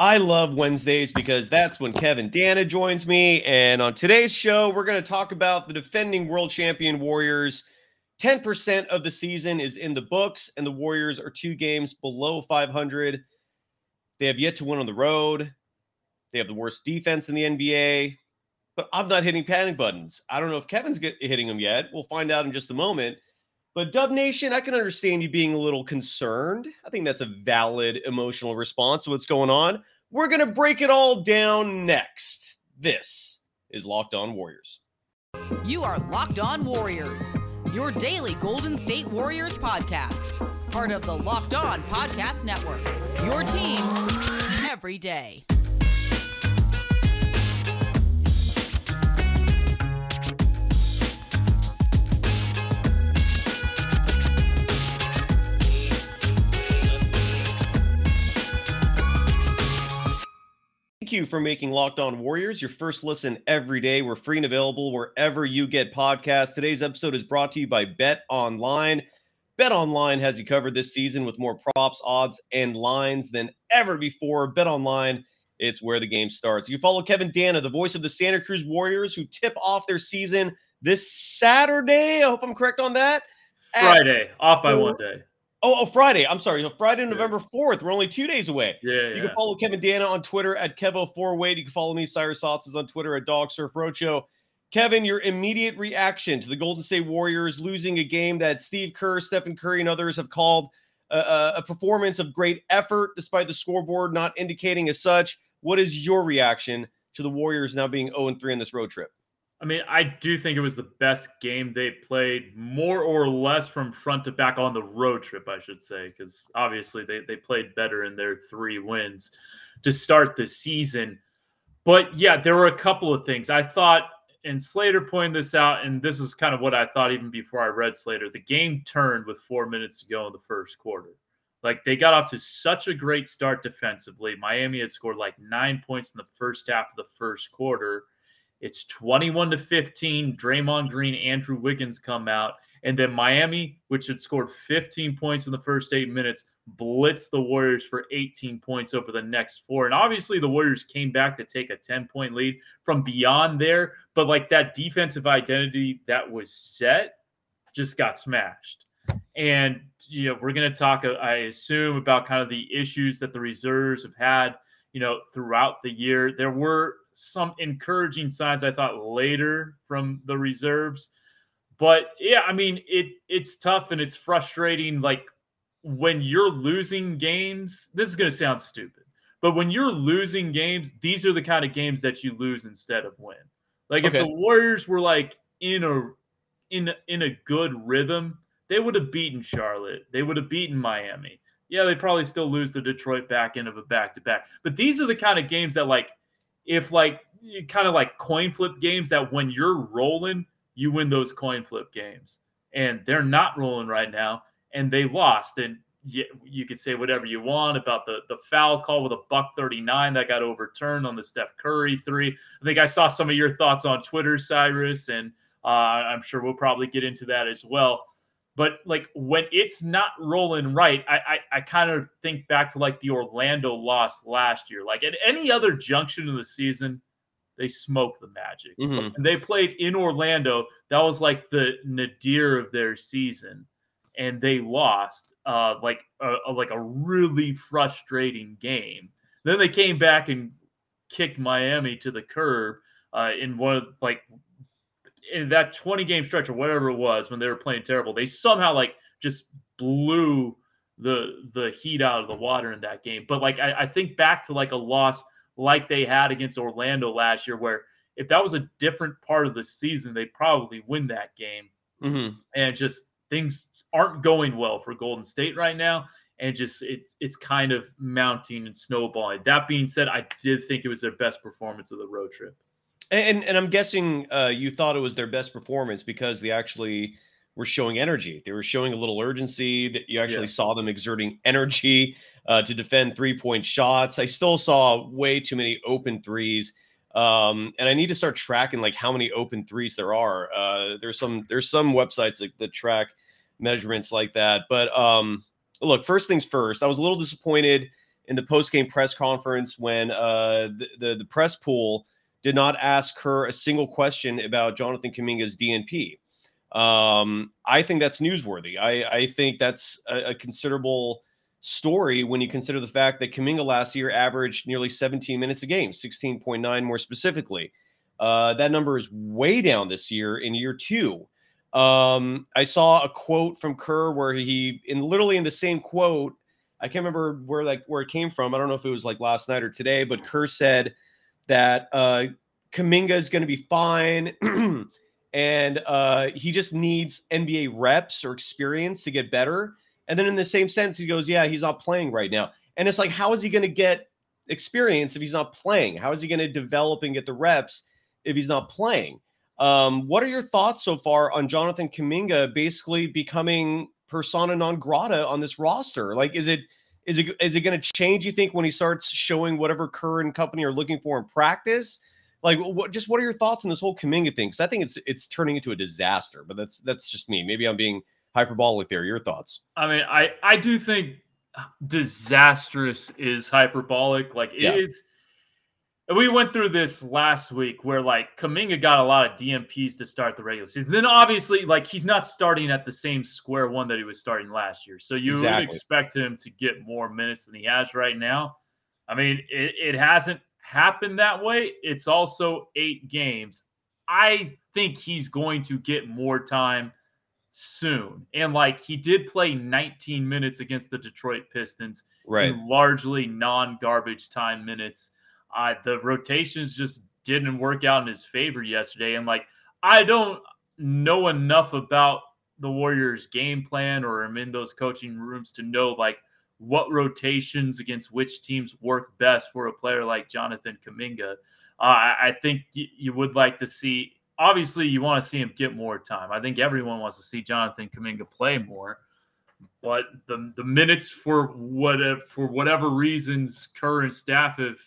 I love Wednesdays because that's when Kevin Danna joins me. And on today's show, we're going to talk about the defending world champion Warriors. 10% of the season is in the books, and the Warriors are two games below 500. They have yet to win on the road. They have the worst defense in the NBA, but I'm not hitting panic buttons. I don't know if Kevin's hitting them yet. We'll find out in just a moment. But Dub Nation, I can understand you being a little concerned. I think that's a valid emotional response to what's going on. We're going to break it all down next. This is Locked On Warriors. You are Locked On Warriors, your daily Golden State Warriors podcast, part of the Locked On Podcast Network. Your team every day. Thank you for making Locked On Warriors your first listen every day. We're free and available wherever you get podcasts. Today's episode is brought to you by Bet Online. Bet Online has you covered this season with more props, odds, and lines than ever before. Bet Online, it's where the game starts. You follow Kevin Danna, the voice of the Santa Cruz Warriors, who tip off their season this Saturday. I hope I'm correct on that. Friday, off by one day. Oh, oh, Friday. I'm sorry. Friday, November 4th. We're only two days away. Yeah, You yeah. can follow Kevin Danna on Twitter at Kevo408. You can follow me, Cyrus Sauce, is on Twitter at Dog Surf Roadshow. Kevin, your immediate reaction to the Golden State Warriors losing a game that Steve Kerr, Stephen Curry, and others have called a, a, a performance of great effort, despite the scoreboard not indicating as such. What is your reaction to the Warriors now being 0 3 in this road trip? I mean, I do think it was the best game they played, more or less from front to back on the road trip, I should say, because obviously they, they played better in their three wins to start the season. But yeah, there were a couple of things. I thought, and Slater pointed this out, and this is kind of what I thought even before I read Slater. The game turned with four minutes to go in the first quarter. Like they got off to such a great start defensively. Miami had scored like nine points in the first half of the first quarter. It's 21 to 15. Draymond Green, Andrew Wiggins come out. And then Miami, which had scored 15 points in the first eight minutes, blitzed the Warriors for 18 points over the next four. And obviously, the Warriors came back to take a 10 point lead from beyond there. But like that defensive identity that was set just got smashed. And, you know, we're going to talk, I assume, about kind of the issues that the reserves have had, you know, throughout the year. There were some encouraging signs I thought later from the reserves. But yeah, I mean it it's tough and it's frustrating like when you're losing games, this is going to sound stupid. But when you're losing games, these are the kind of games that you lose instead of win. Like Okay. if the Warriors were like in a in in a good rhythm, they would have beaten Charlotte. They would have beaten Miami. Yeah, they probably still lose the Detroit back end of a back to back. But these are the kind of games that like if like you kind of like coin flip games that when you're rolling, you win those coin flip games. And they're not rolling right now, and they lost. And you, you could say whatever you want about the the foul call with a buck 39 that got overturned on the Steph Curry three. I think I saw some of your thoughts on Twitter, Cyrus, and uh, I'm sure we'll probably get into that as well. But like when it's not rolling right, I, I I kind of think back to like the Orlando loss last year. Like at any other junction of the season, they smoked the Magic. Mhm. And they played in Orlando. That was like the nadir of their season, and they lost. Uh, like a, a- like a really frustrating game. Then they came back and kicked Miami to the curb uh, in one of like in that 20 game stretch or whatever it was when they were playing terrible. They somehow like just blew the the heat out of the water in that game. But like I, I think back to like a loss like they had against Orlando last year, where if that was a different part of the season, they'd probably win that game. Mhm. And just things aren't going well for Golden State right now. And just it's it's kind of mounting and snowballing. That being said, I did think it was their best performance of the road trip. And and I'm guessing uh, you thought it was their best performance because they actually were showing energy. They were showing a little urgency. That you actually Yeah. saw them exerting energy uh, to defend three point shots. I still saw way too many open threes. Um, and I need to start tracking like how many open threes there are. Uh, there's some there's some websites that, that track measurements like that. But um, look, first things first, I was a little disappointed in the post game press conference when uh, the, the, the press pool did not ask her a single question about Jonathan Kuminga's DNP. Um, I think that's newsworthy. I, I think that's a, a, considerable story when you consider the fact that Kuminga last year averaged nearly 17 minutes a game, 16.9 more specifically. Uh, that number is way down this year in year two. Um, I saw a quote from Kerr where he, in literally in the same quote, I can't remember where like where it came from. I don't know if it was like last night or today, but Kerr said that uh, Kuminga is going to be fine, and uh, he just needs NBA reps or experience to get better. And then in the same sense, he goes, "Yeah, he's not playing right now." And it's like, how is he going to get experience if he's not playing? How is he going to develop and get the reps if he's not playing? Um, what are your thoughts so far on Jonathan Kuminga basically becoming persona non grata on this roster? Like, is it is it is it going to change? You think when he starts showing whatever Kerr and company are looking for in practice? Like, what just what are your thoughts on this whole Kuminga thing? Because I think it's it's turning into a disaster. But that's that's just me. Maybe I'm being hyperbolic there. Your thoughts? I mean, I I do think uh, disastrous is hyperbolic. Like it yeah. is we went through this last week where like Kuminga got a lot of DNPs to start the regular season. Then obviously, like he's not starting at the same square one that he was starting last year. So you exactly. would expect him to get more minutes than he has right now. I mean, it, it hasn't happened that way. It's also eight games. I think he's going to get more time soon. And like he did play 19 minutes against the Detroit Pistons, right? Largely non-garbage time minutes uh, the rotations just didn't work out in his favor yesterday. And like, I don't know enough about the Warriors' game plan or am in those coaching rooms to know like what rotations against which teams work best for a player like Jonathan Kuminga. Uh, I, I, think you would like to see. Obviously, you want to see him get more time. I think everyone wants to see Jonathan Kuminga play more. But the the minutes for whatever for whatever reasons, current staff have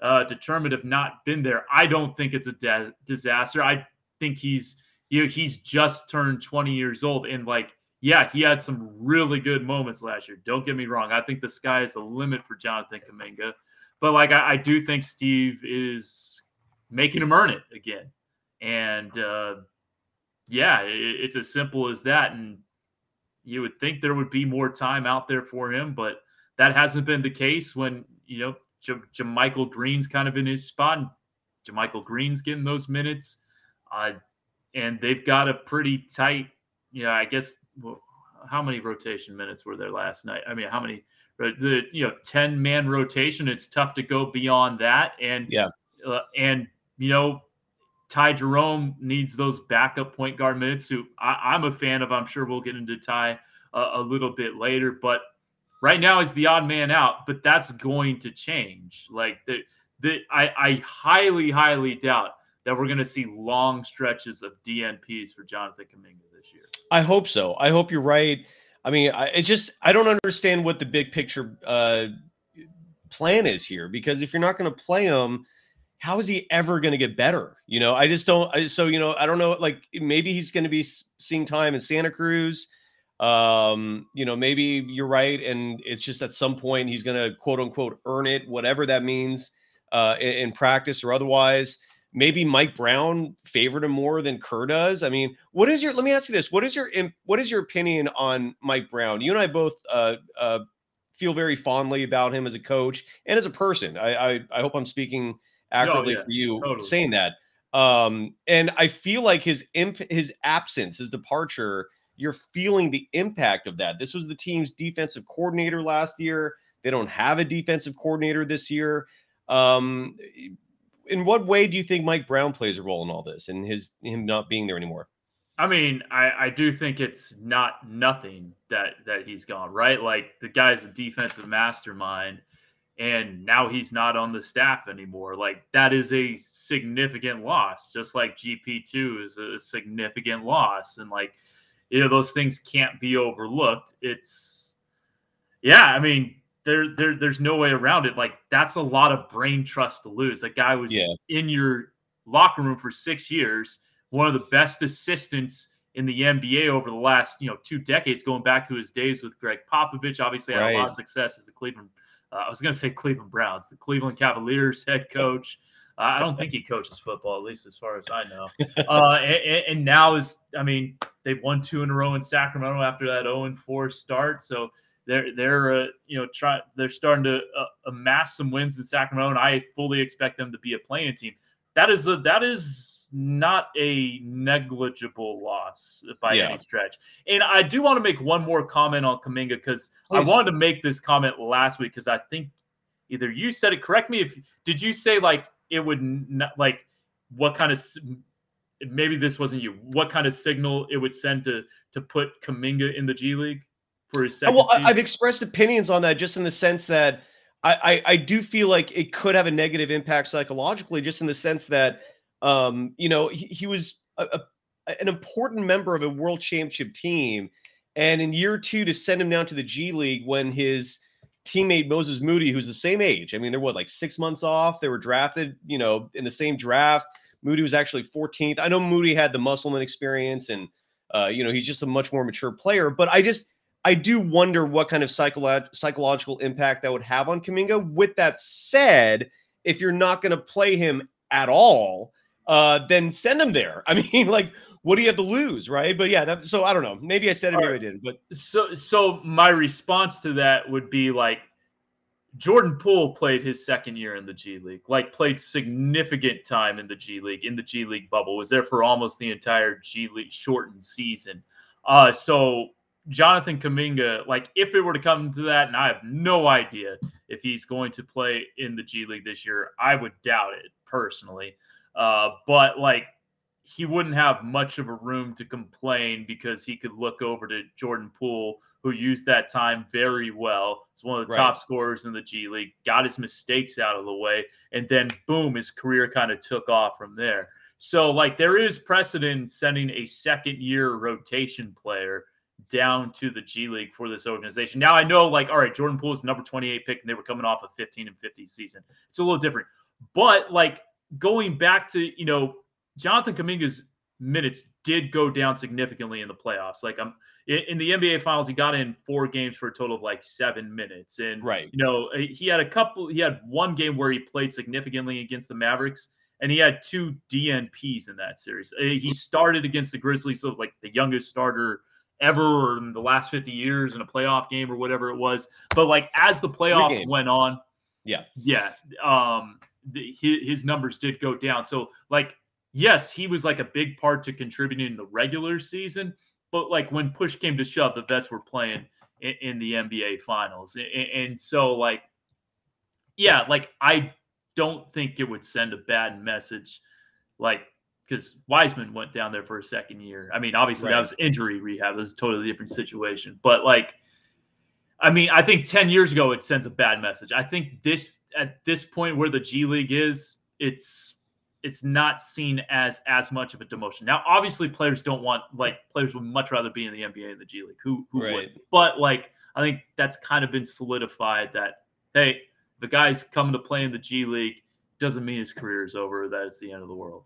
uh, determined have not been there. I don't think it's a de- disaster. I think he's you know, he's just turned 20 years old and like yeah, he had some really good moments last year. Don't get me wrong. I think the sky is the limit for Jonathan Kuminga. But like I, I do think Steve is making him earn it again. And uh, yeah, it, it's as simple as that. And you would think there would be more time out there for him, but that hasn't been the case when, you know, J- JaMychal Green's kind of in his spot. And JaMychal Green's getting those minutes. Uh, and they've got a pretty tight, you know, I guess, well, how many rotation minutes were there last night? I mean, how many, the, you know, 10 man rotation. It's tough to go beyond that. And, yeah. Uh, and, you know, Ty Jerome needs those backup point guard minutes. Who I, am a fan of. I'm sure we'll get into Ty a, a little bit later, but right now is the odd man out, but that's going to change. Like the the I, I highly, highly doubt that we're going to see long stretches of DNPs for Jonathan Kuminga this year. I hope so. I hope you're right. I mean, I, it's just I don't understand what the big picture uh, plan is here because if you're not going to play him, how is he ever going to get better? You know, I just don't. I, so you know, I don't know. Like maybe he's going to be seeing time in Santa Cruz um you know maybe you're right and it's just at some point he's to quote unquote earn it whatever that means uh in, in, practice or otherwise. Maybe mike brown favored him more than kerr does. I mean what is your let me ask you this what is your what is your opinion on mike brown? You and i both uh uh feel very fondly about him as a coach and as a person. I i, I hope i'm speaking accurately oh, yeah, for you totally. saying that. Um and i feel like his imp his absence his departure you're feeling the impact of that. This was the team's defensive coordinator last year. They don't have a defensive coordinator this year. Um, in what way do you think Mike Brown plays a role in all this and his him not being there anymore? I mean, I, I do think it's not nothing that that he's gone, right? Like the guy's a defensive mastermind and now he's not on the staff anymore. Like that is a significant loss, just like GP2 is a significant loss. And like you know those things can't be overlooked. It's yeah, I mean there, there there's no way around it. Like that's a lot of brain trust to lose. That guy was yeah. in your locker room for six years, one of the best assistants in the NBA over the last you know two decades, going back to his days with Gregg Popovich. Obviously, had right. a lot of success as the Cleveland uh, I was going to say Cleveland Browns, the Cleveland Cavaliers head coach. I don't think he coaches football, at least as far as I know. Uh, and, and, now is, I mean, they've won two in a row in Sacramento after that 0 4 start. So they're they're uh, you know try they're starting to uh, amass some wins in Sacramento, and I fully expect them to be a playing team. That is a that is not a negligible loss by yeah. any stretch. And I do want to make one more comment on Kuminga because I wanted to make this comment last week because I think either you said it. Correct me if did you say like it would not like what kind of maybe this wasn't you. What kind of signal it would send to to put Kuminga in the G League? for his second. Well, season? I've expressed opinions on that just in the sense that I, I, I do feel like it could have a negative impact psychologically, just in the sense that um you know he, he was a, a, an important member of a world championship team, and in year two to send him down to the G League when his teammate Moses Moody, who's the same age. I mean, they're what like six months off. They were drafted, you know, in the same draft. Moody was actually 14th. I know Moody had the Musselman experience, and uh, you know he's just a much more mature player. But I just I do wonder what kind of psycholo- psychological impact that would have on Kuminga. With that said, if you're not going to play him at all, uh, then send him there. I mean, like, what do you have to lose, right? But yeah, that, so I don't know. Maybe I said it, maybe I didn't. But so, so my response to that would be like, Jordan Poole played his second year in the G League, like played significant time in the G League, in the G League bubble, was there for almost the entire G League shortened season. Uh, so Jonathan Kuminga, like if it were to come to that, and I have no idea if he's going to play in the G League this year, I would doubt it personally. Uh, but like he wouldn't have much of a room to complain because he could look over to Jordan Poole, who used that time very well. He's one of the right. top scorers in the G League, got his mistakes out of the way, and then boom, his career kind of took off from there. So like there is precedent sending a second year rotation player down to the G League for this organization. Now I know, like, all right, Jordan Poole is the number 28 pick, and they were coming off a 15 and 50 season. It's a little different. But like going back to, you know, Jonathan Kuminga's minutes did go down significantly in the playoffs. Like I'm in the NBA finals, he got in four games for a total of like seven minutes. And right, you know, he had a couple, he had one game where he played significantly against the Mavericks. And he had two DNPs in that series. He started against the Grizzlies, so like the youngest starter ever or in the last 50 years in a playoff game or whatever it was. But like as the playoffs went on, yeah, yeah, um, the, his, his numbers did go down. So like, yes, he was like a big part to contributing in the regular season, but like when push came to shove, the vets were playing in, in the NBA finals, and, and so like, yeah, like I don't think it would send a bad message, like because Wiseman went down there for a second year. I mean, obviously right. that was injury rehab. It was a totally different situation. But like, I mean, I think 10 years ago it sends a bad message. I think this at this point where the G League is, it's it's not seen as as much of a demotion. Now, obviously, players don't want like players would much rather be in the NBA than the G League. Who who right. would? But like, I think that's kind of been solidified that hey, the guy's coming to play in the G League doesn't mean his career is over. That it's the end of the world.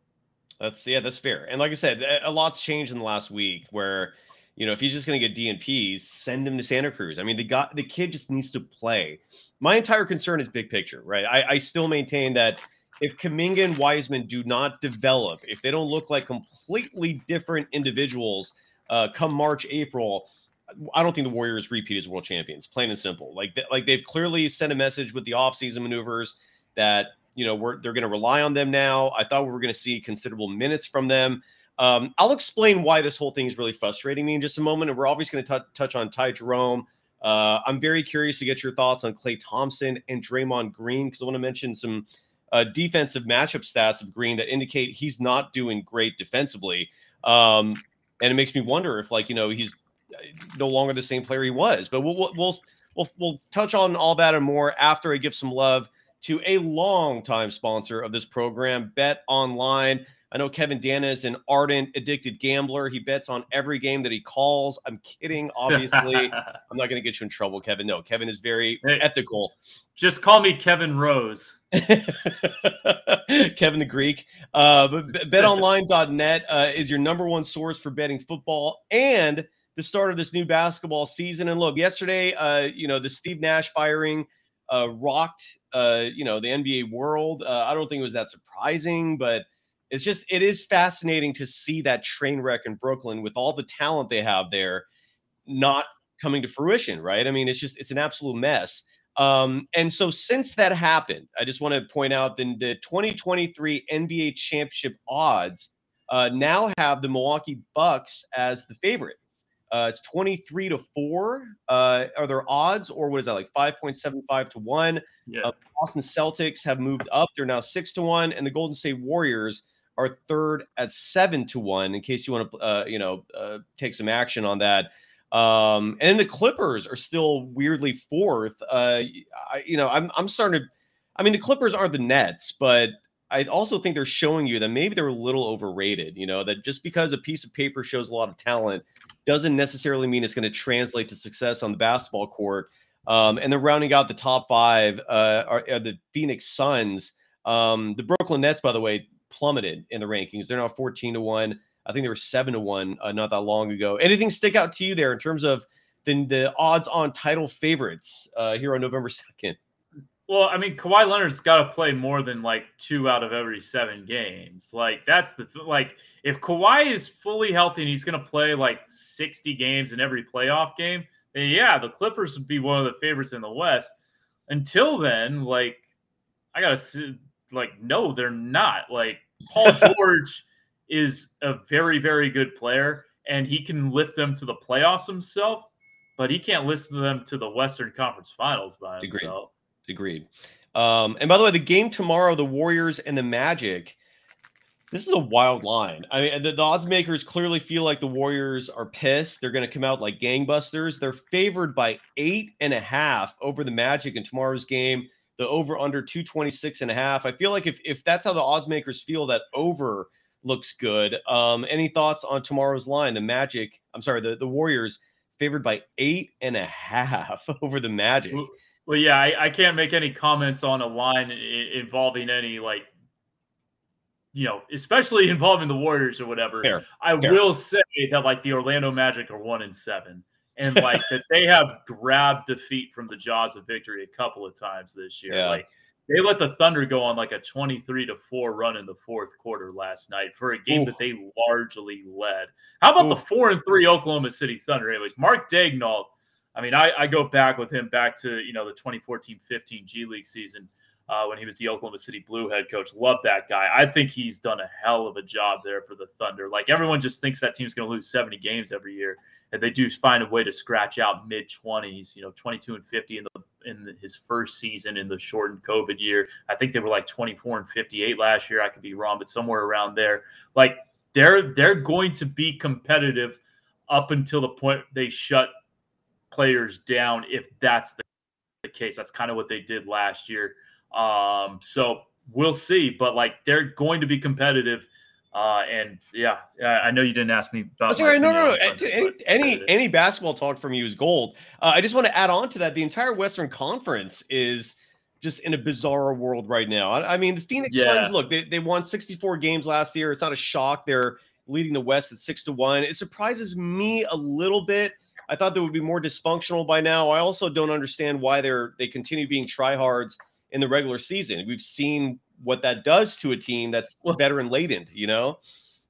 That's yeah, that's fair. And like I said, a lot's changed in the last week. Where you know if he's just going to get DNPs, send him to Santa Cruz. I mean, the guy, the kid just needs to play. My entire concern is big picture, right? I, I still maintain that if Kuminga and Wiseman do not develop, if they don't look like completely different individuals uh, come March, April, I don't think the Warriors repeat as world champions. Plain and simple. Like like they've clearly sent a message with the offseason maneuvers that you know, we're they're going to rely on them now. I thought we were going to see considerable minutes from them. Um, I'll explain why this whole thing is really frustrating me in just a moment, and we're obviously going to touch on Ty Jerome. Uh, I'm very curious to get your thoughts on Klay Thompson and Draymond Green because I want to mention some uh, defensive matchup stats of Green that indicate he's not doing great defensively. Um, and it makes me wonder if, like, you know, he's uh, no longer the same player he was. But we'll we'll we'll, we'll touch on all that and more after I give some love to a long-time sponsor of this program, Bet Online. I know Kevin Danna is an ardent, addicted gambler. He bets on every game that he calls. I'm kidding, obviously. I'm not going to get you in trouble, Kevin. No, Kevin is very hey, ethical. Just call me Kevin Rose. Kevin the Greek. Uh, but betonline.net uh, is your number one source for betting football and the start of this new basketball season. And look, yesterday, uh, you know, the Steve Nash firing – uh, rocked, uh, you know, the NBA world. Uh, I don't think it was that surprising, but it's just it is fascinating to see that train wreck in Brooklyn with all the talent they have there, not coming to fruition. Right? I mean, it's just it's an absolute mess. Um, and so since that happened, I just want to point out that the 2023 NBA championship odds uh, now have the Milwaukee Bucks as the favorite. Uh, it's 23 to 4 uh, are there odds, or what is that like 5.75 to 1? Yeah. Uh, Boston Celtics have moved up. They're now 6 to 1, and the Golden State Warriors are third at 7 to 1, in case you want to, uh, you know, uh, take some action on that. Um, and the Clippers are still weirdly fourth. Uh, I, you know, I'm, I'm starting to, I mean, the Clippers aren't the Nets, but I also think they're showing you that maybe they're a little overrated. You know, that just because a piece of paper shows a lot of talent doesn't necessarily mean it's going to translate to success on the basketball court. Um, and then rounding out the top five uh, are, are, the Phoenix Suns. Um, the Brooklyn Nets, by the way, plummeted in the rankings. They're now 14 to 1. I think they were 7 to 1 uh, not that long ago. Anything stick out to you there in terms of the, the odds on title favorites uh, here on November 2nd? Well, I mean, Kawhi Leonard's got to play more than like two out of every seven games. Like that's the th- like if Kawhi is fully healthy and he's going to play like sixty games in every playoff game, then yeah, the Clippers would be one of the favorites in the West. Until then, like I gotta like no, they're not. Like Paul George is a very very good player and he can lift them to the playoffs himself, but he can't lift them to the Western Conference Finals by himself. Agreed. Agreed. Um, and by the way, the game tomorrow, the Warriors and the Magic. This is a wild line. I mean, the, the odds makers clearly feel like the Warriors are pissed. They're going to come out like gangbusters. They're favored by eight and a half over the Magic in tomorrow's game. The over under 226 and a half. I feel like if, if that's how the odds makers feel, that over looks good. Um, any thoughts on tomorrow's line? The Magic, I'm sorry, the, the Warriors favored by eight and a half over the Magic. Well, yeah, I, I can't make any comments on a line involving any like, you know, especially involving the Warriors or whatever. Fair. I Fair. will say that like the Orlando Magic are one in seven, and like that they have grabbed defeat from the jaws of victory a couple of times this year. Yeah. Like they let the Thunder go on like a 23 to 4 run in the fourth quarter last night for a game that they largely led. How about the 4 and 3 Oklahoma City Thunder? Anyways, Mark Daigneault I mean, I, I, go back with him back to you know the 2014-15 G League season uh, when he was the Oklahoma City Blue head coach. Love that guy. I think he's done a hell of a job there for the Thunder. Like everyone just thinks that team's going to lose 70 games every year, and they do find a way to scratch out mid 20s. You know, 22 and 50 in the in his first season in the shortened COVID year. I think they were like 24 and 58 last year. I could be wrong, but somewhere around there. Like they're they're going to be competitive up until the point they shut players down if that's the, the case. That's kind of what they did last year. Um, so we'll see, but like they're going to be competitive. Uh, and yeah, I know you didn't ask me about. Sorry, no, no, no. Any any, any basketball talk from you is gold. Uh, I just want to add on to that. The entire Western Conference is just in a bizarre world right now. I, I mean, the Phoenix yeah. Suns. Look, they they won 64 games last year. It's not a shock. They're leading the West at six to one. It surprises me a little bit I thought they would be more dysfunctional by now. I also don't understand why they're they continue being tryhards in the regular season. We've seen what that does to a team that's well, veteran laden, you know.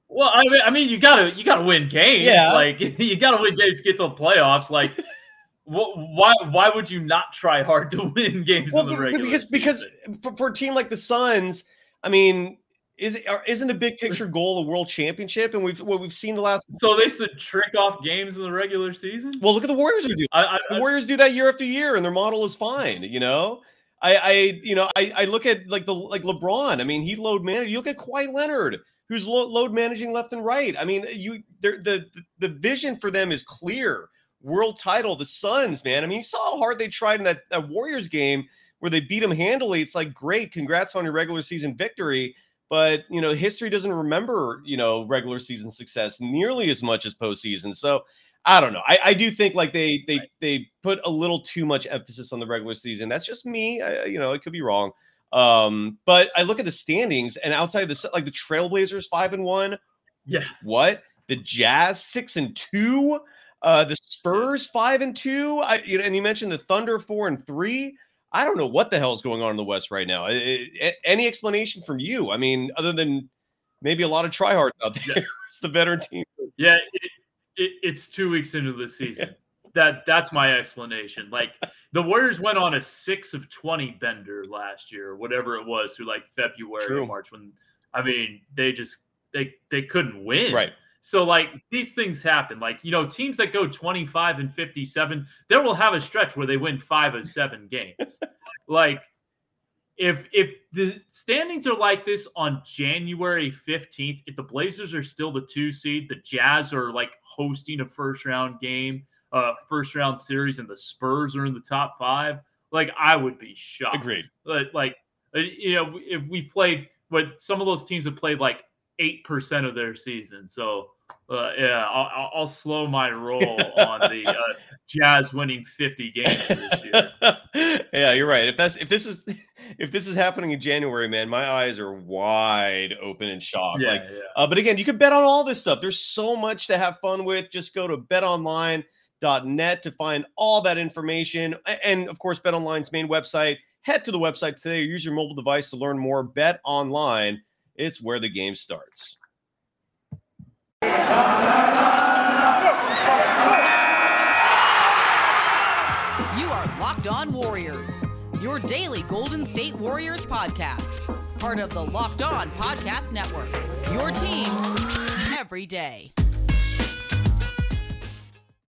Well, I mean, I mean, you gotta you gotta win games. Yeah. Like you gotta win games, get to the playoffs. Like, why why would you not try hard to win games well, in the regular because, season? Because for, for a team like the Suns, I mean, is isn't a big picture goal a world championship? And we've what we've seen the last. So they should trick off games in the regular season. Well, look at the Warriors do. I, I, the Warriors do that year after year, and their model is fine. You know, I, I you know, I, I look at like the like LeBron. I mean, he load managed. You look at Kawhi Leonard, who's lo- load managing left and right. I mean, you the the vision for them is clear. World title, the Suns, man. I mean, you saw how hard they tried in that, that Warriors game where they beat them handily. It's like, great, congrats on your regular season victory but you know history doesn't remember you know regular season success nearly as much as postseason. So I don't know. I, I do think like they they they put a little too much emphasis on the regular season. That's just me. I, you know, it could be wrong. Um, but I look at the standings and outside of the like the Trailblazers five and one. Yeah. What the Jazz six and two. Uh, the Spurs five and two. I you know, and you mentioned the Thunder four and three. I don't know what the hell is going on in the West right now. any explanation from you? I mean, other than maybe a lot of tryhards out there. Yeah. it's the veteran team. Yeah, it, it, it's two weeks into the season. Yeah. That that's my explanation. Like the Warriors went on a six of twenty bender last year, whatever it was, through like February. March. When I mean, they just they they couldn't win. Right. So like these things happen. Like, you know, teams that go 25 and 57, they will have a stretch where they win 5 of 7 games. like if if the standings are like this on January 15th, if the Blazers are still the 2 seed, the Jazz are like hosting a first round game, uh first round series and the Spurs are in the top 5, like I would be shocked. Agreed. But like uh, you know, if we've played but some of those teams have played like eight percent of their season. So uh, yeah, I'll, I'll, slow my roll on the uh, Jazz winning 50 games this year. yeah, you're right. If that's if this is if this is happening in January, man, my eyes are wide open and shocked. Yeah, like, yeah. Uh, but again, you can bet on all this stuff. There's so much to have fun with. Just go to betonline.net to find all that information, and of course, BetOnline's main website. Head to the website today or use your mobile device to learn more. Bet online it's where the game starts. Locked On Warriors, your daily Golden State Warriors podcast, part of the Locked On Podcast Network. Your team every day.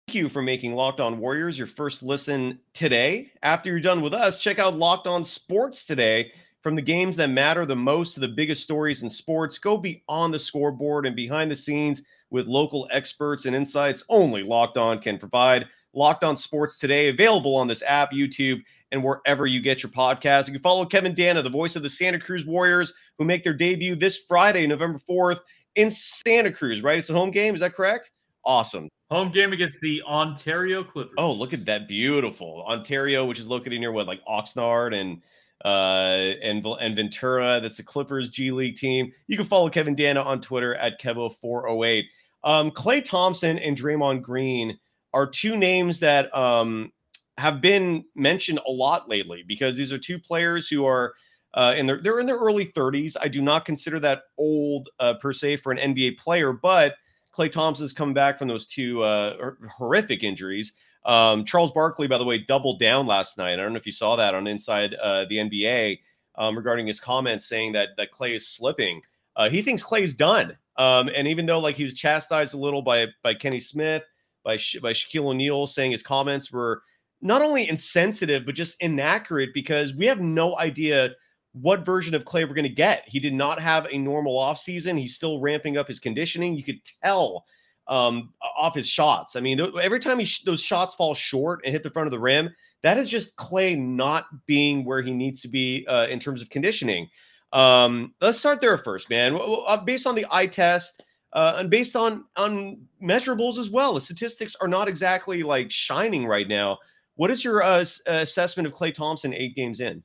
Thank you for making Locked On Warriors your first listen today. After you're done with us, check out Locked On Sports today from the games that matter the most to the biggest stories in sports, go beyond the scoreboard and behind the scenes with local experts and insights only Locked On can provide. Locked On Sports today, available on this app, YouTube, and wherever you get your podcast. You can follow Kevin Danna, the voice of the Santa Cruz Warriors, who make their debut this Friday, November 4th, in Santa Cruz, right? It's a home game. Is that correct? Awesome. Home game against the Ontario Clippers. Oh, look at that. Beautiful. Ontario, which is located near what, like Oxnard and uh, and and Ventura. That's the Clippers G League team. You can follow Kevin Danna on Twitter at Kevo408. Um, Klay Thompson and Draymond Green are two names that um, have been mentioned a lot lately because these are two players who are uh, in their they're in their early 30s. I do not consider that old uh, per se for an NBA player, but Klay Thompson's come back from those two uh, horrific injuries. Um, Charles Barkley, by the way, doubled down last night. I don't know if you saw that on Inside uh, the NBA um, regarding his comments saying that that Klay is slipping. Uh, he thinks Klay's done. Um, and even though like he was chastised a little by by Kenny Smith, by by Shaquille O'Neal, saying his comments were not only insensitive but just inaccurate because we have no idea what version of Klay we're going to get. He did not have a normal offseason. He's still ramping up his conditioning. You could tell um, off his shots. I mean, th- every time sh- those shots fall short and hit the front of the rim, that is just Klay not being where he needs to be uh, in terms of conditioning. Um, let's start there first, man. Uh, based on the eye test uh, and based on on measurables as well, the statistics are not exactly like shining right now. What is your uh, assessment of Klay Thompson eight games in?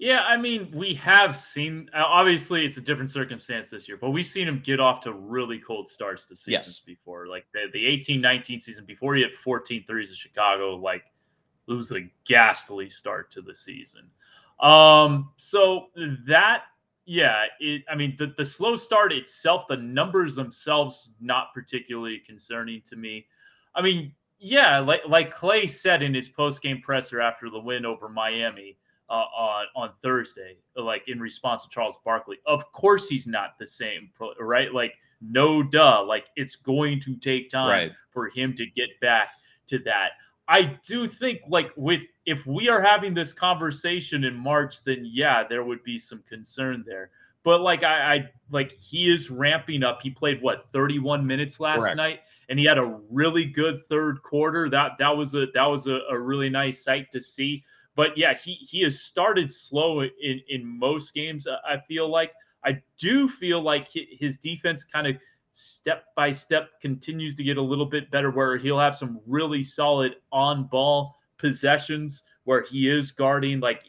Yeah, I mean, we have seen obviously it's a different circumstance this year, but we've seen him get off to really cold starts to seasons yes. before. Like the, the 18 19 season before he had 14 threes in Chicago, like it was a ghastly start to the season. Um, so that yeah, it I mean the, the slow start itself, the numbers themselves not particularly concerning to me. I mean, yeah, like like Klay said in his post game presser after the win over Miami uh, on on Thursday, like in response to Charles Barkley. Of course, he's not the same, right? Like, no duh. Like, it's going to take time right. for him to get back to that. I do think, like, with if we are having this conversation in March, then yeah, there would be some concern there. But like, I, I like he is ramping up. He played what 31 minutes last Correct. night, and he had a really good third quarter. That that was a that was a, a really nice sight to see. But yeah, he he has started slow in in most games. I feel like I do feel like his defense kind of step by step continues to get a little bit better, where he'll have some really solid on ball possessions where he is guarding like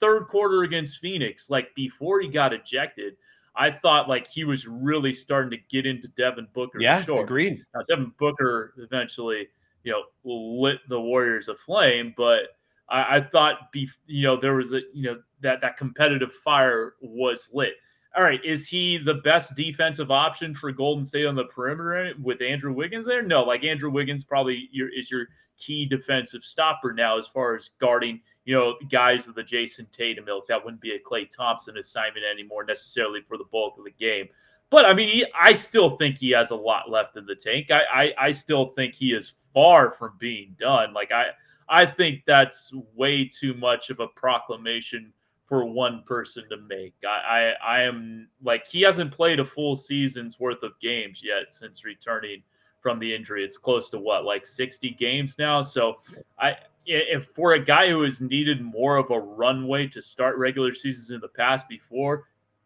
third quarter against Phoenix, like before he got ejected. I thought like he was really starting to get into Devin Booker. Yeah, shorts. agreed. Now, Devin Booker eventually, you know, lit the Warriors aflame, but I, I thought, be, you know, there was a, you know, that that competitive fire was lit. All right, is he the best defensive option for Golden State on the perimeter with Andrew Wiggins there? No, like Andrew Wiggins probably your, is your key defensive stopper now as far as guarding, you know, guys of the Jayson Tatum ilk. That wouldn't be a Klay Thompson assignment anymore necessarily for the bulk of the game. But I mean, he, I still think he has a lot left in the tank. I, I, I still think he is far from being done. Like I I think that's way too much of a proclamation for one person to make. I, I, I am like he hasn't played a full season's worth of games yet since returning from the injury. It's close to what like 60 games now. So I if for a guy who has needed more of a runway to start regular seasons in the past before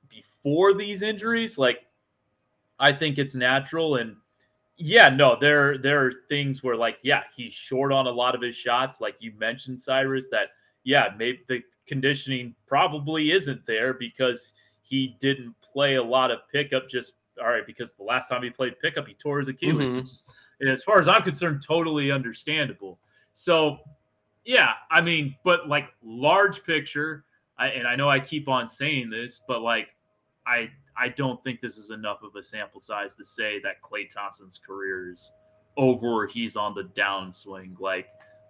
before these injuries, like I think it's natural and yeah, no, there there are things where like yeah, he's short on a lot of his shots like you mentioned Cyrus that yeah, maybe the conditioning probably isn't there because he didn't play a lot of pickup just all right because the last time he played pickup he tore his Achilles, mm-hmm. which is as far as I'm concerned totally understandable. So yeah, I mean, but like large picture, I, and I know I keep on saying this, but like I I don't think this is enough of a sample size to say that Klay Thompson's career is over he's on the downswing. Like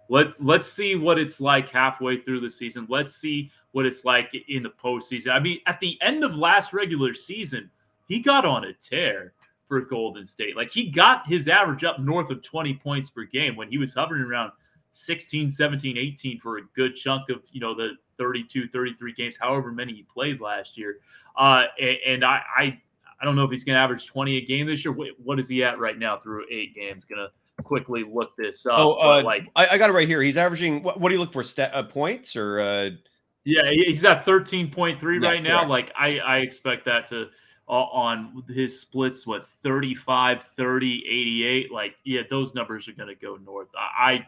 let let's see what it's like halfway through the season. Let's see what it's like in the postseason. I mean, at the end of last regular season, he got on a tear for Golden State. Like he got his average up north of 20 points per game when he was hovering around 16, 17, 18 for a good chunk of, you know, the 32, 33 games, however many he played last year. Uh, and, and I, I, I don't know if he's going to average 20 a game this year. What is he at right now through eight games? Going to quickly look this up. Oh, uh, like I, I, got it right here. He's averaging. What, what do you look for? Stat, uh, points or? Uh... Yeah, he's at thirteen point three yeah, right now. Correct. Like I, I expect that to uh, on his splits. What 35, 30, 88. Like yeah, those numbers are going to go north. I,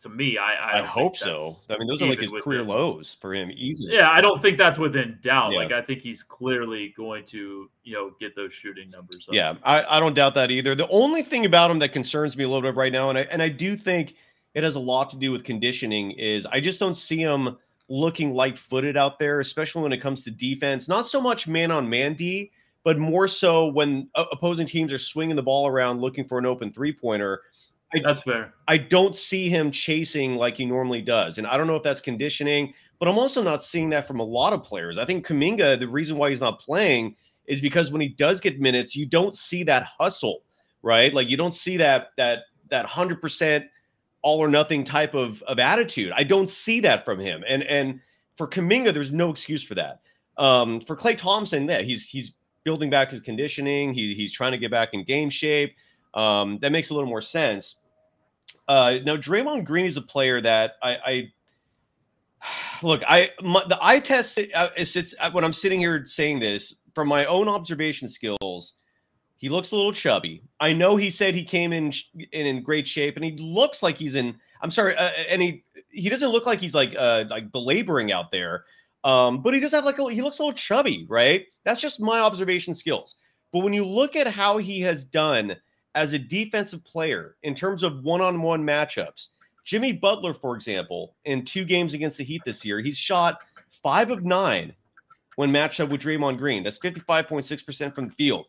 to me, I I, I hope so. I mean, those are like his career him. lows for him easily. Yeah, I don't think that's within doubt. Yeah. Like I think he's clearly going to you know get those shooting numbers. Up. Yeah, I, I don't doubt that either. The only thing about him that concerns me a little bit right now, and I and I do think it has a lot to do with conditioning, is I just don't see him looking light-footed out there, especially when it comes to defense. Not so much man on man D, but more so when uh, opposing teams are swinging the ball around looking for an open three pointer. I, that's fair. I don't see him chasing like he normally does. And I don't know if that's conditioning, but I'm also not seeing that from a lot of players. I think Kuminga, the reason why he's not playing is because when he does get minutes, you don't see that hustle, right? Like you don't see that that that 100% all or nothing type of of attitude. I don't see that from him. And and for Kuminga, there's no excuse for that. Um, for Klay Thompson, yeah, he's he's building back his conditioning. He, he's trying to get back in game shape. Um, that makes a little more sense. Uh, now, Draymond Green is a player that I, I look. I my, the eye test uh, sits uh, when I'm sitting here saying this from my own observation skills. He looks a little chubby. I know he said he came in in, in great shape, and he looks like he's in. I'm sorry, uh, and he he doesn't look like he's like uh like belaboring out there. Um, but he does have like a, he looks a little chubby, right? That's just my observation skills. But when you look at how he has done as a defensive player in terms of one-on-one matchups. Jimmy Butler, for example, in two games against the Heat this year, he's shot five of nine when matched up with Draymond Green. That's 55.6% from the field.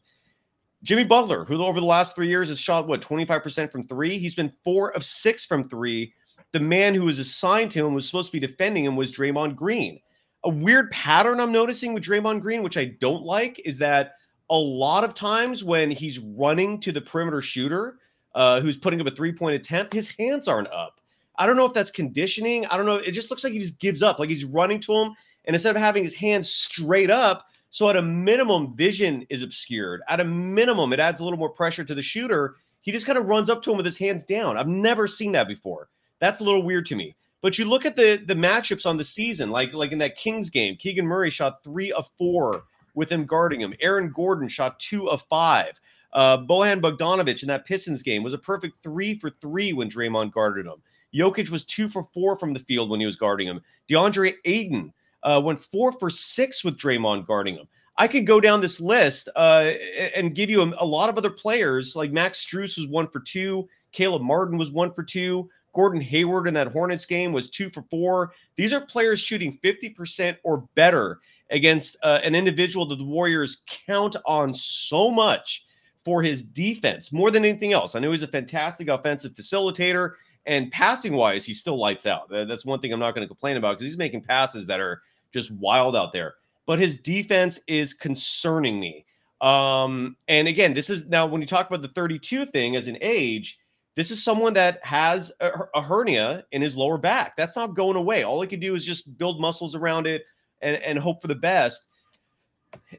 Jimmy Butler, who over the last three years has shot what 25% from three, he's been four of six from three. The man who was assigned to him was supposed to be defending him was Draymond Green. A weird pattern I'm noticing with Draymond Green, which I don't like, is that a lot of times when he's running to the perimeter shooter uh, who's putting up a three point attempt, his hands aren't up. I don't know if that's conditioning. I don't know. It just looks like he just gives up, like he's running to him. And instead of having his hands straight up, so at a minimum, vision is obscured. At a minimum, it adds a little more pressure to the shooter. He just kind of runs up to him with his hands down. I've never seen that before. That's a little weird to me. But you look at the the matchups on the season, like like in that Kings game, Keegan Murray shot three of four with him guarding him. Aaron Gordon shot two of five. Uh, Bojan Bogdanovic in that Pistons game was a perfect three for three when Draymond guarded him. Jokic was two for four from the field when he was guarding him. DeAndre Ayton uh, went four for six with Draymond guarding him. I could go down this list uh, and give you a, a, lot of other players like Max Strus was one for two. Caleb Martin was one for two. Gordon Hayward in that Hornets game was two for four. These are players shooting 50% or better against uh, an individual that the Warriors count on so much for his defense more than anything else. I know he's a fantastic offensive facilitator, and passing wise, he still lights out. That's one thing I'm not going to complain about because he's making passes that are just wild out there. But his defense is concerning me. Um, and again, this is now when you talk about the 32 thing as an age, this is someone that has a, a, hernia in his lower back. That's not going away. All he can do is just build muscles around it and, and hope for the best.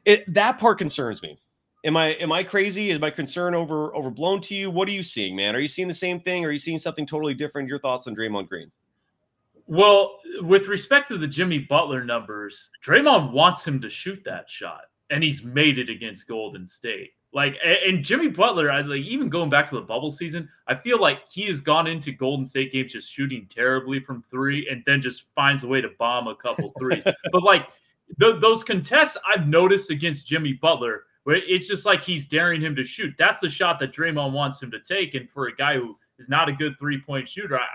It, that part concerns me. Am I am I crazy? Is my concern over overblown to you? What are you seeing, man? Are you seeing the same thing? Are you seeing something totally different? Your thoughts on Draymond Green? Well, with respect to the Jimmy Butler numbers, Draymond wants him to shoot that shot, and he's made it against Golden State. Like, and Jimmy Butler, I like even going back to the bubble season, I feel like he has gone into Golden State games just shooting terribly from three, and then just finds a way to bomb a couple threes. but like the, those contests I've noticed against Jimmy Butler, where it's just like he's daring him to shoot. That's the shot that Draymond wants him to take. And for a guy who is not a good three point shooter, I,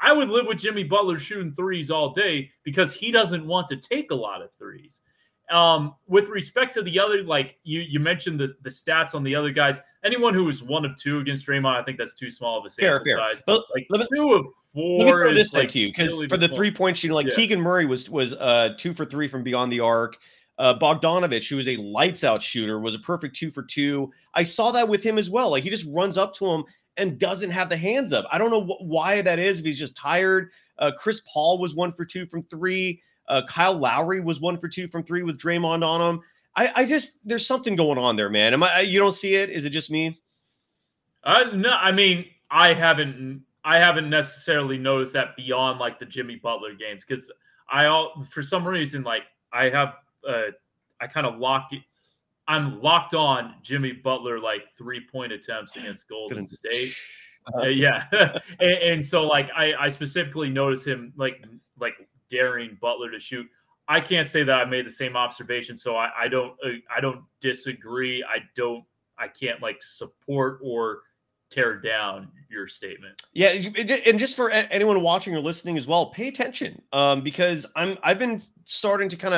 I would live with Jimmy Butler shooting threes all day because he doesn't want to take a lot of threes. Um, with respect to the other, like you you mentioned the the stats on the other guys. Anyone who was one of two against Draymond, I think that's too small of a sample fair, fair. size. But like let me, two of four. Let me throw this like to you because for the three point shooting, like yeah. Keegan Murray was was uh two for three from beyond the arc. Uh, Bogdanovich, who was a lights out shooter, was a perfect two for two. I saw that with him as well. Like he just runs up to him and doesn't have the hands up. I don't know wh- why that is. If he's just tired. Uh, Chris Paul was one for two from three. Uh, Kyle Lowry was one for two from three with Draymond on him. I, I just there's something going on there, man. Am I? You don't see it? Is it just me? Uh, no, I mean I haven't I haven't necessarily noticed that beyond like the Jimmy Butler games because I all for some reason like I have uh I kind of lock it. I'm locked on Jimmy Butler like three point attempts against Golden State. Uh, yeah, and, and, so like I, I specifically notice him like like daring Butler to shoot. I can't say that I made the same observation, so I, I don't uh, I don't disagree. I don't I can't like support or tear down your statement. Yeah, and just for anyone watching or listening as well, pay attention um, because I'm I've been starting to kind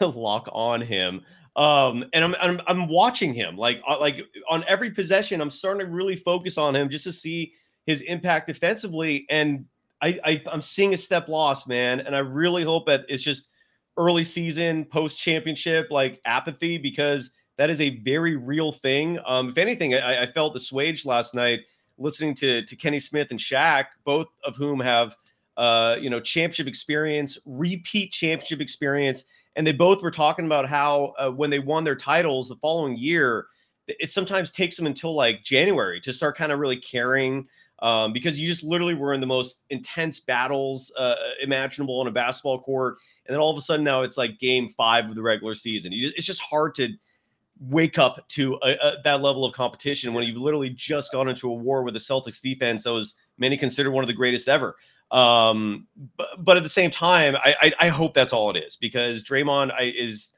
of lock on him. Um, and I'm, I'm I'm watching him like uh, like on every possession. I'm starting to really focus on him just to see his impact defensively. And I, I am seeing a step loss, man, and I really hope that it's just early season, post championship, like apathy, because that is a very real thing. Um, if anything, I, I felt assuaged last night listening to to Kenny Smith and Shaq, both of whom have uh, you know championship experience, repeat championship experience, and they both were talking about how uh, when they won their titles the following year, it sometimes takes them until like January to start kind of really caring um, because you just literally were in the most intense battles uh, imaginable on a basketball court. And then all of a sudden now it's like game five of the regular season. Just, it's just hard to wake up to a, a, that level of competition when you've literally just gone into a war with the Celtics defense that was many considered one of the greatest ever. Um, but, but at the same time, I, I, I hope that's all it is because Draymond is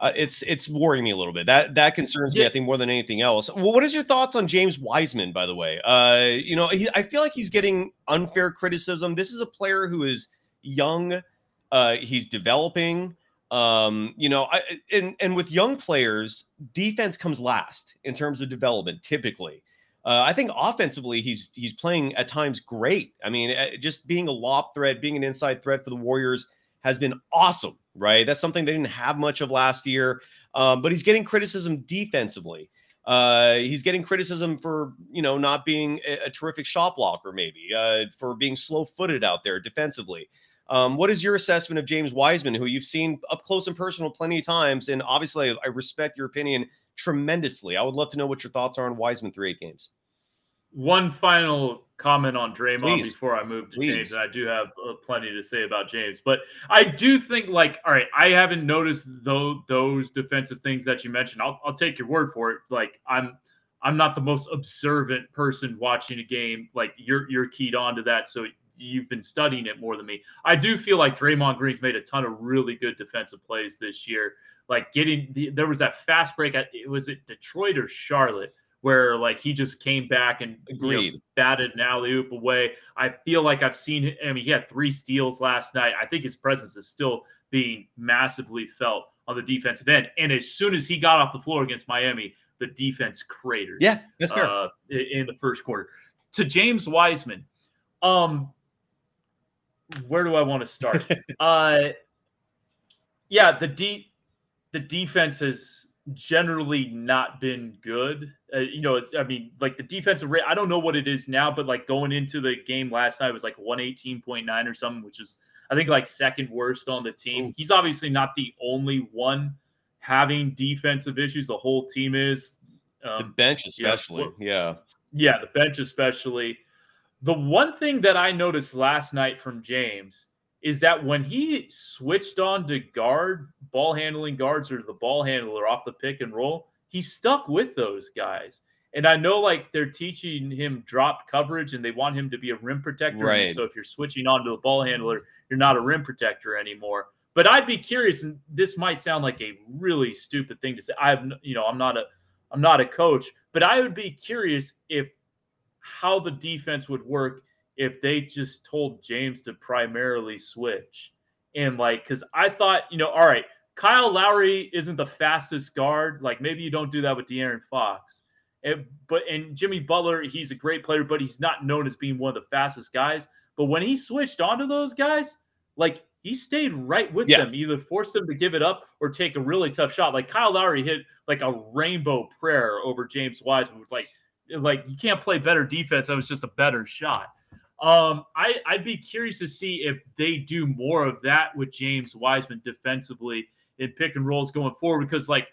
uh, it's it's worrying me a little bit. That that concerns yeah. me, I think, more than anything else. Well, what is your thoughts on James Wiseman, by the way? Uh, you know, he, I feel like he's getting unfair criticism. This is a player who is young. Uh, he's developing. Um, you know, I, and and with young players, defense comes last in terms of development. Typically, uh, I think offensively, he's he's playing at times great. I mean, uh, just being a lob threat, being an inside threat for the Warriors has been awesome right? That's something they didn't have much of last year. Um, but he's getting criticism defensively. Uh, he's getting criticism for you know not being a, a terrific shot blocker, maybe uh, for being slow-footed out there defensively. Um, what is your assessment of James Wiseman, who you've seen up close and personal plenty of times? And obviously, I respect your opinion tremendously. I would love to know what your thoughts are on Wiseman three eight games. One final comment on Draymond Please. before I move to Please. James, and I do have uh, plenty to say about James. But I do think, like, all right, I haven't noticed those those defensive things that you mentioned. I'll, I'll take your word for it. Like, I'm I'm not the most observant person watching a game. Like, you're you're keyed on to that, so you've been studying it more than me. I do feel like Draymond Green's made a ton of really good defensive plays this year. Like getting the, there was that fast break at it was it Detroit or Charlotte where like he just came back and Agreed. You know, batted an alley oop away. I feel like I've seen. I mean, he had three steals last night. I think his presence is still being massively felt on the defensive end. And as soon as he got off the floor against Miami, the defense cratered. Yeah, that's fair. Uh, in the first quarter. To James Wiseman, um, where do I want to start? uh, yeah, the de- the defense has generally not been good. Uh, you know, it's I mean, like the defensive rate. I don't know what it is now, but like going into the game last night was like one eighteen point nine or something, which is I think like second worst on the team. Ooh. He's obviously not the only one having defensive issues. The whole team is. Um, the bench, especially. Yeah. Yeah, the bench, especially. The one thing that I noticed last night from James is that when he switched on to guard ball handling guards or the ball handler off the pick and roll, he stuck with those guys. And I know like they're teaching him drop coverage and they want him to be a rim protector. Right. So if you're switching on to the ball handler, you're not a rim protector anymore. But I'd be curious, and this might sound like a really stupid thing to say. I've you know, I'm not a I'm not a coach, but I would be curious if how the defense would work if they just told James to primarily switch. And like, because I thought, you know, all right, Kyle Lowry isn't the fastest guard. Like, maybe you don't do that with De'Aaron Fox. And, but and Jimmy Butler, he's a great player, but he's not known as being one of the fastest guys. But when he switched onto those guys, like he stayed right with yeah. them, either forced them to give it up or take a really tough shot. Like Kyle Lowry hit like a rainbow prayer over James Wiseman with like like you can't play better defense. That was just a better shot. Um, I, I'd be curious to see if they do more of that with James Wiseman defensively in pick and rolls going forward because like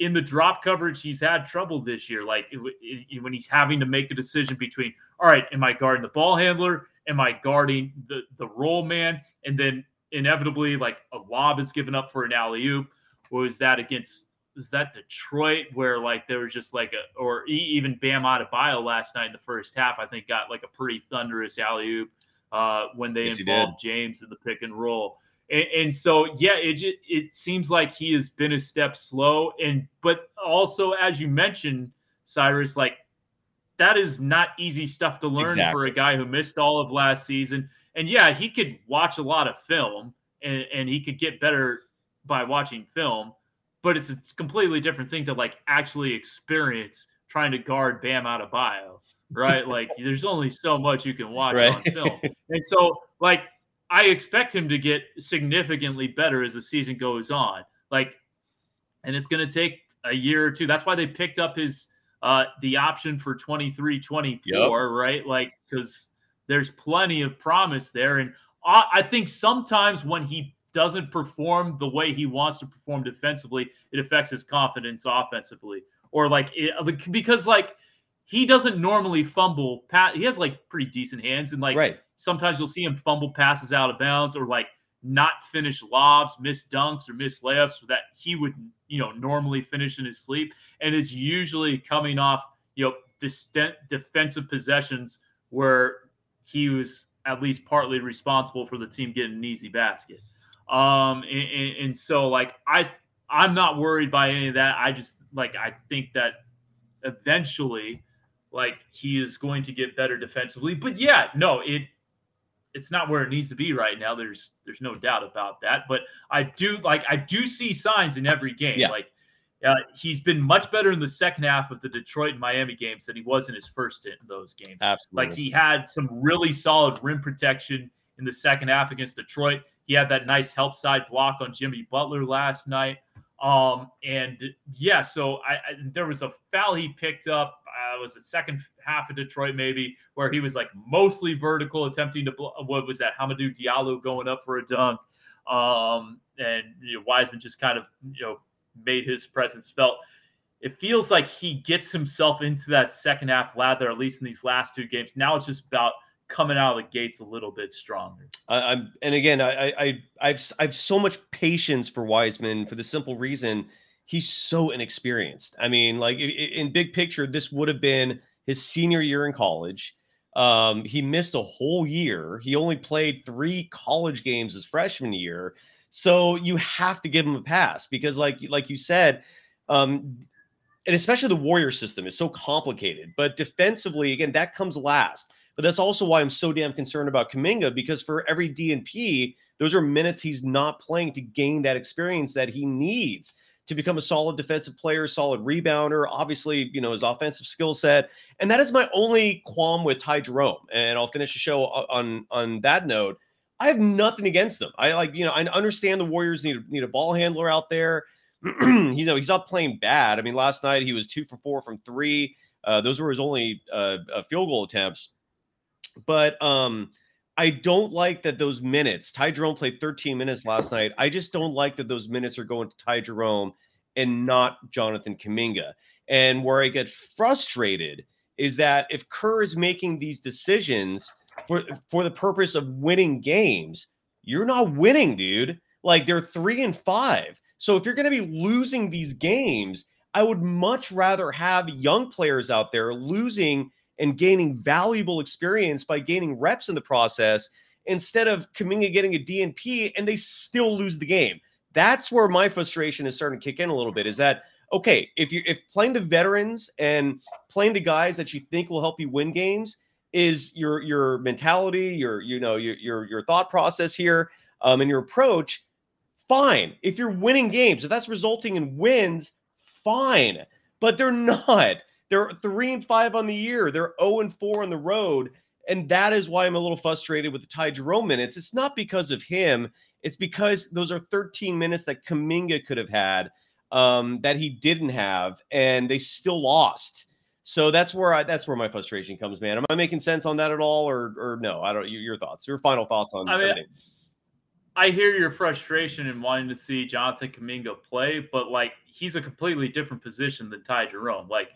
in the drop coverage, he's had trouble this year. Like it, it, when he's having to make a decision between, all right, am I guarding the ball handler? Am I guarding the the roll man? And then inevitably, like a lob is given up for an alley oop. Was that against was that Detroit where like there was just like a or even Bam Adebayo last night in the first half I think got like a pretty thunderous alley oop uh, when they yes, involved James in the pick and roll. And, and, so yeah, it it seems like he has been a step slow and but also as you mentioned Cyrus like that is not easy stuff to learn exactly. for a guy who missed all of last season. And yeah, he could watch a lot of film and, and he could get better by watching film but it's a completely different thing to like actually experience trying to guard Bam Adebayo, right? like there's only so much you can watch right. on film. And so like I expect him to get significantly better as the season goes on. Like and it's going to take a year or two. That's why they picked up his uh the option for 23 24, yep. right? Like cuz there's plenty of promise there and I, I think sometimes when he doesn't perform the way he wants to perform defensively, it affects his confidence offensively. Or like it, uh, because like he doesn't normally fumble. Pat, he has like pretty decent hands, and like right. sometimes you'll see him fumble passes out of bounds or like not finish lobs, miss dunks, or miss layups that he would you know normally finish in his sleep. And it's usually coming off you know distant defensive possessions where he was at least partly responsible for the team getting an easy basket. Um, and, and so like I I'm not worried by any of that. I just like I think that eventually like he is going to get better defensively. But yeah, no, it it's not where it needs to be right now. There's there's no doubt about that. But I do like I do see signs in every game. Yeah. Like uh, he's been much better in the second half of the Detroit and Miami games than he was in his first in those games. Absolutely. Like he had some really solid rim protection in the second half against Detroit. He had that nice help side block on Jimmy Butler last night. Um, and yeah, so I, I there was a foul he picked up. Uh, was the second half of Detroit maybe where he was like mostly vertical, attempting to what was that Hamidou Diallo going up for a dunk. Um, and you know, Wiseman just kind of you know made his presence felt. It feels like he gets himself into that second half lather, at least in these last two games. Now it's just about coming out of the gates a little bit stronger. I, am and again, I, I I've I've so much patience for Wiseman for the simple reason he's so inexperienced. I mean, like in big picture, this would have been his senior year in college. Um, he missed a whole year. He only played three college games his freshman year. So you have to give him a pass because, like like you said, um, and especially the warrior system is so complicated. But defensively, again, that comes last. But that's also why I'm so damn concerned about Kuminga because for every DNP, those are minutes he's not playing to gain that experience that he needs to become a solid defensive player, solid rebounder, obviously, you know, his offensive skill set. And that is my only qualm with Ty Jerome. And I'll finish the show on on that note. I have nothing against them. I like, you know, I understand the Warriors need need a ball handler out there. you know, he's not playing bad. I mean, last night he was two for four from three. Uh, those were his only uh, uh field goal attempts. But um, I don't like that those minutes. Ty Jerome played 13 minutes last night. I just don't like that those minutes are going to Ty Jerome and not Jonathan Kuminga. And where I get frustrated is that if Kerr is making these decisions for for the purpose of winning games, you're not winning, dude. Like they're three and five. So if you're going to be losing these games, I would much rather have young players out there losing and gaining valuable experience by gaining reps in the process instead of Kuminga getting a DNP and they still lose the game. That's where my frustration is starting to kick in a little bit. Is that okay? If you if playing the veterans and playing the guys that you think will help you win games is your your mentality, your you know your your your thought process here, um, and your approach. Fine. If you're winning games, if that's resulting in wins, fine. But they're not. They're three and five on the year. They're 0 and four on the road. And that is why I'm a little frustrated with the Ty Jerome minutes. It's not because of him. It's because those are 13 minutes that Kuminga could have had um, that he didn't have, and they still lost. So that's where I that's where my frustration comes, man. Am I making sense on that at all, or or no? I don't. Your thoughts, your final thoughts on. I mean, everything. I hear your frustration in wanting to see Jonathan Kuminga play, but like he's a completely different position than Ty Jerome. Like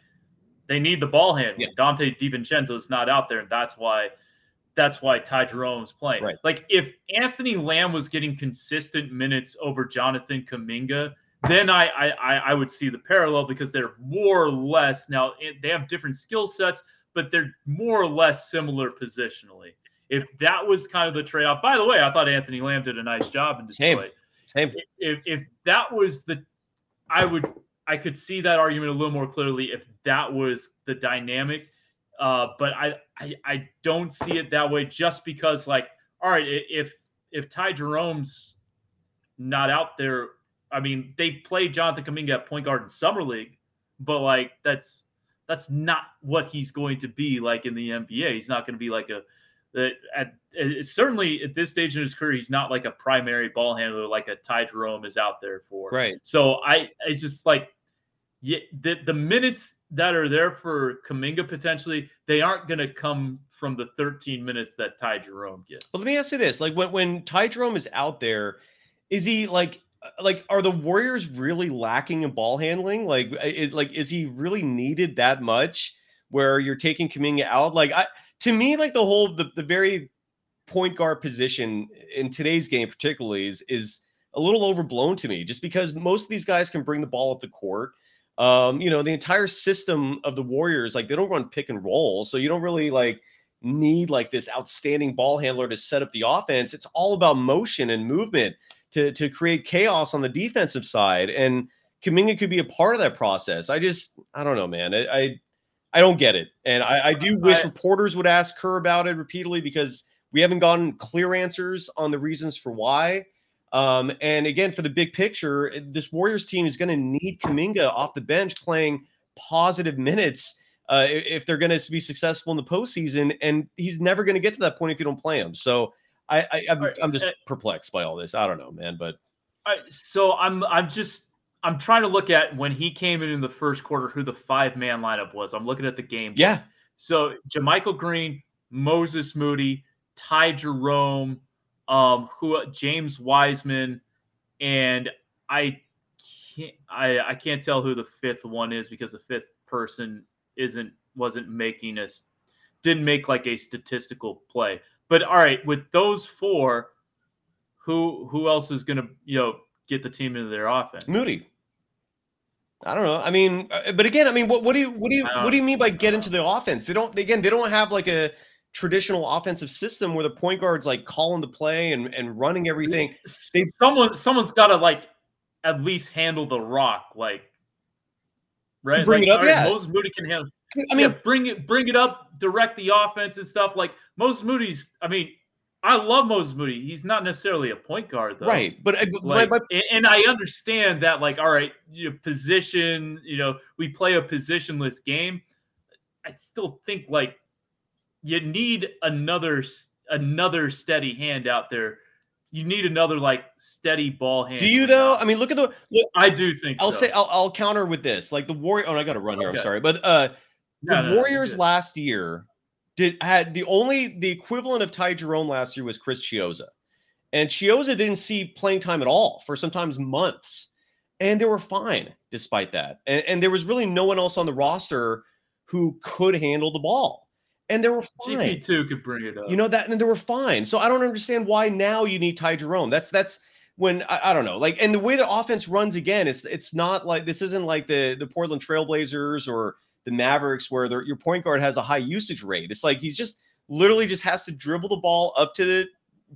they need the ball handling. Yeah. Donte DiVincenzo is not out there, and that's why that's why Ty Jerome's playing. Right. Like if Anthony Lamb was getting consistent minutes over Jonathan Kuminga, then I, I I would see the parallel because they're more or less now they have different skill sets, but they're more or less similar positionally. If that was kind of the trade off, by the way, I thought Anthony Lamb did a nice job in Detroit. Same. Same. If, if that was the, I would I could see that argument a little more clearly if that was the dynamic. Uh, but I, I I don't see it that way just because like all right if if Ty Jerome's not out there, I mean they played Jonathan Kuminga at point guard in summer league, but like that's that's not what he's going to be like in the NBA. He's not going to be like a that at, certainly at this stage in his career, he's not like a primary ball handler like a Ty Jerome is out there for. Right. So I it's just like yeah, the, the minutes that are there for Kuminga potentially, they aren't going to come from the 13 minutes that Ty Jerome gets. Well, let me ask you this: like when when Ty Jerome is out there, is he like uh, like are the Warriors really lacking in ball handling? Like uh, is like is he really needed that much? Where you're taking Kuminga out? Like I to me, like the whole the, the very point guard position in today's game, particularly, is is a little overblown to me, just because most of these guys can bring the ball up the court. Um, you know, the entire system of the Warriors, like they don't run pick and roll. So you don't really like need like this outstanding ball handler to set up the offense. It's all about motion and movement to, to create chaos on the defensive side. And Kuminga could be a part of that process. I just, I don't know, man. I, I, I don't get it. And I, I do wish I, reporters would ask Kerr about it repeatedly because we haven't gotten clear answers on the reasons for why. Um, and again, for the big picture, this Warriors team is going to need Kuminga off the bench playing positive minutes uh, if they're going to be successful in the postseason. And he's never going to get to that point if you don't play him. So I, I am I'm, I'm just perplexed by all this. I don't know, man. But so I'm I'm just I'm trying to look at when he came in in the first quarter who the five man lineup was. I'm looking at the game. Yeah. So JaMychal Green, Moses Moody, Ty Jerome um, who James Wiseman, and I can't I, I can't tell who the fifth one is because the fifth person isn't wasn't making a didn't make like a statistical play. But all right, with those four, who who else is gonna you know get the team into their offense? Moody. I don't know. I mean, uh, but again, I mean, what, what do you what do you what do you mean by get into the offense? They don't again. They don't have like a traditional offensive system where the point guard's like calling the play and, and running everything. Someone someone's got to like at least handle the rock, like right? bring like, it up, all right, yeah. Moses Moody can handle. I mean, yeah, bring it, bring it up, direct the offense and stuff. Like Moses Moody's. I mean, I love Moses Moody. He's not necessarily a point guard, though. right. But, uh, but Like, but- and- and I understand that, like, all right, you know, position, you know, we play a positionless game. I still think like you need another another steady hand out there. You need another like steady ball hand. do you though? I mean, look at the. Look, I do think I'll so. say I'll, I'll counter with this. Like the Warrior. Oh, I got to run here. I'm sorry, but uh, No, the no, no, Warriors good. last year did had the only the equivalent of Ty Jerome last year was Chris Chiozza, and Chiozza didn't see playing time at all for sometimes months, and they were fine despite that. And, and there was really no one else on the roster who could handle the ball, and they were fine. GP two could bring it up. You know that, and they were fine. So I don't understand why now you need Ty Jerome. That's that's when I, I don't know. Like, and the way the offense runs again, it's it's not like this isn't like the the Portland Trailblazers or the Mavericks where your point guard has a high usage rate. It's like he's just literally just has to dribble the ball up to the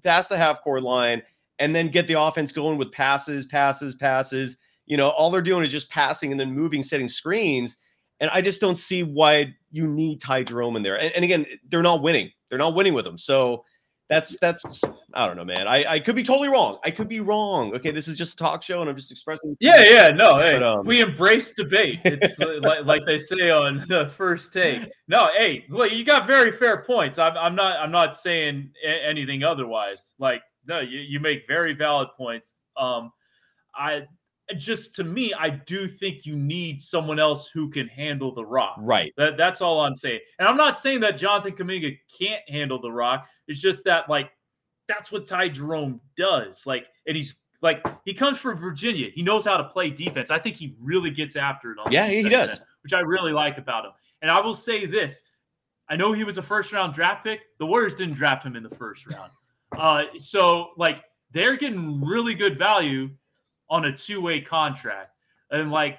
past the half court line and then get the offense going with passes, passes, passes. You know, all they're doing is just passing and then moving, setting screens. And I just don't see why you need Ty Jerome in there. And, and again, they're not winning. They're not winning with him. So that's that's I don't know, man. I, I could be totally wrong. I could be wrong. Okay, this is just a talk show, and I'm just expressing. Yeah, yeah, no, hey, But, um, we embrace debate. It's like like they say on the first take. No, hey, look, you got very fair points. I'm, I'm not I'm not saying anything otherwise. Like, no, you, you make very valid points. Um, I just to me, I do think you need someone else who can handle the rock. Right. That, that's all I'm saying. And I'm not saying that Jonathan Kuminga can't handle the rock. It's just that like that's what Ty Jerome does. Like, and he's like he comes from Virginia. He knows how to play defense. I think he really gets after it. Yeah, he does. which I really like about him. And I will say this: I know he was a first round draft pick. The Warriors didn't draft him in the first round. Uh, so like they're getting really good value on a two way contract, and like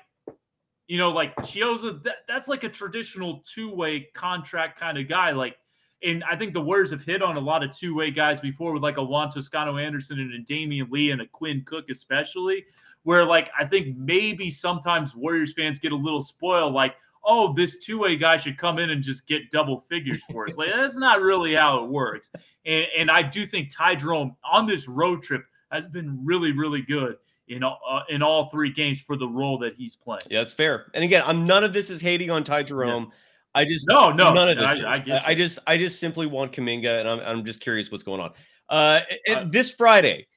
you know, like Chiozza, that, that's like a traditional two way contract kind of guy. Like, and I think the Warriors have hit on a lot of two way guys before with like a Juan Toscano Anderson and a Damion Lee and a Quinn Cook, especially, where like I think maybe sometimes Warriors fans get a little spoiled, like, oh, this two way guy should come in and just get double figures for us. like, that's not really how it works. And, and I do think Ty Jerome on this road trip has been really, really good in all, uh, in all three games for the role that he's playing. Yeah, that's fair. And again, I'm none of this is hating on Ty Jerome. I just No, no, none of this. I. I I, just I just simply want Kuminga, and I'm I'm just curious what's going on. Uh, and Uh, this Friday,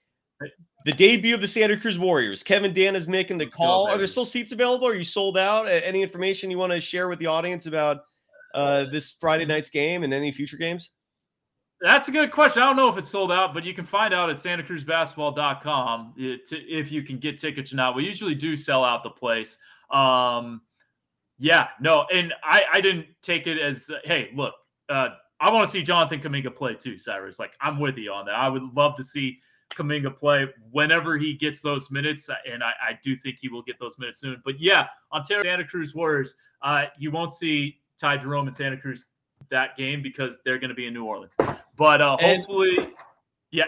the debut of the Santa Cruz Warriors. Kevin Danna is making the call. Are there still seats available? Are you sold out? Any information you want to share with the audience about uh, this Friday night's game and any future games? That's a good question. I don't know if it's sold out, but you can find out at santacruzbasketball.com if you can get tickets or not. We usually do sell out the place. Um, yeah, no, and I, I didn't take it as, uh, hey, look, uh, I want to see Jonathan Kuminga play too, Cyrus. Like, I'm with you on that. I would love to see Kuminga play whenever he gets those minutes, and I, I do think he will get those minutes soon. But yeah, Ontario Santa Cruz Warriors, uh, you won't see Ty Jerome and Santa Cruz that game because they're going to be in New Orleans. But uh, And- hopefully, yeah,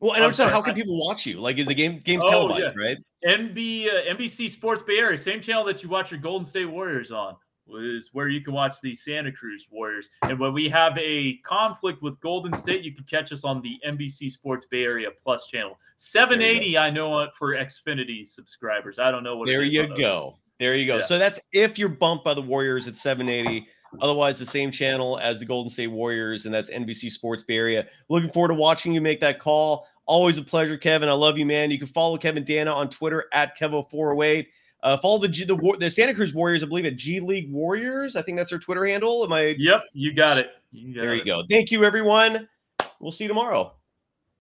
Well, and I'm I'm sorry, how can people watch you? Like, is the game game's Oh, televised, yeah. right? NB uh, NBC Sports Bay Area, same channel that you watch your Golden State Warriors on, is where you can watch the Santa Cruz Warriors. And when we have a conflict with Golden State, you can catch us on the NBC Sports Bay Area Plus channel. 780, I know uh, for Xfinity subscribers. I don't know what. There you go. There you go. Yeah. So that's if you're bumped by the Warriors at 780. Otherwise, the same channel as the Golden State Warriors, and that's NBC Sports Bay Area. Looking forward to watching you make that call. Always a pleasure, Kevin. I love you, man. You can follow Kevin Danna on Twitter at Kevo408. Uh, follow the G, the War- the Santa Cruz Warriors, I believe, at G League Warriors. I think that's their Twitter handle. Am I? Yep, you got it. You got There it. you go. Thank you, everyone. We'll see you tomorrow.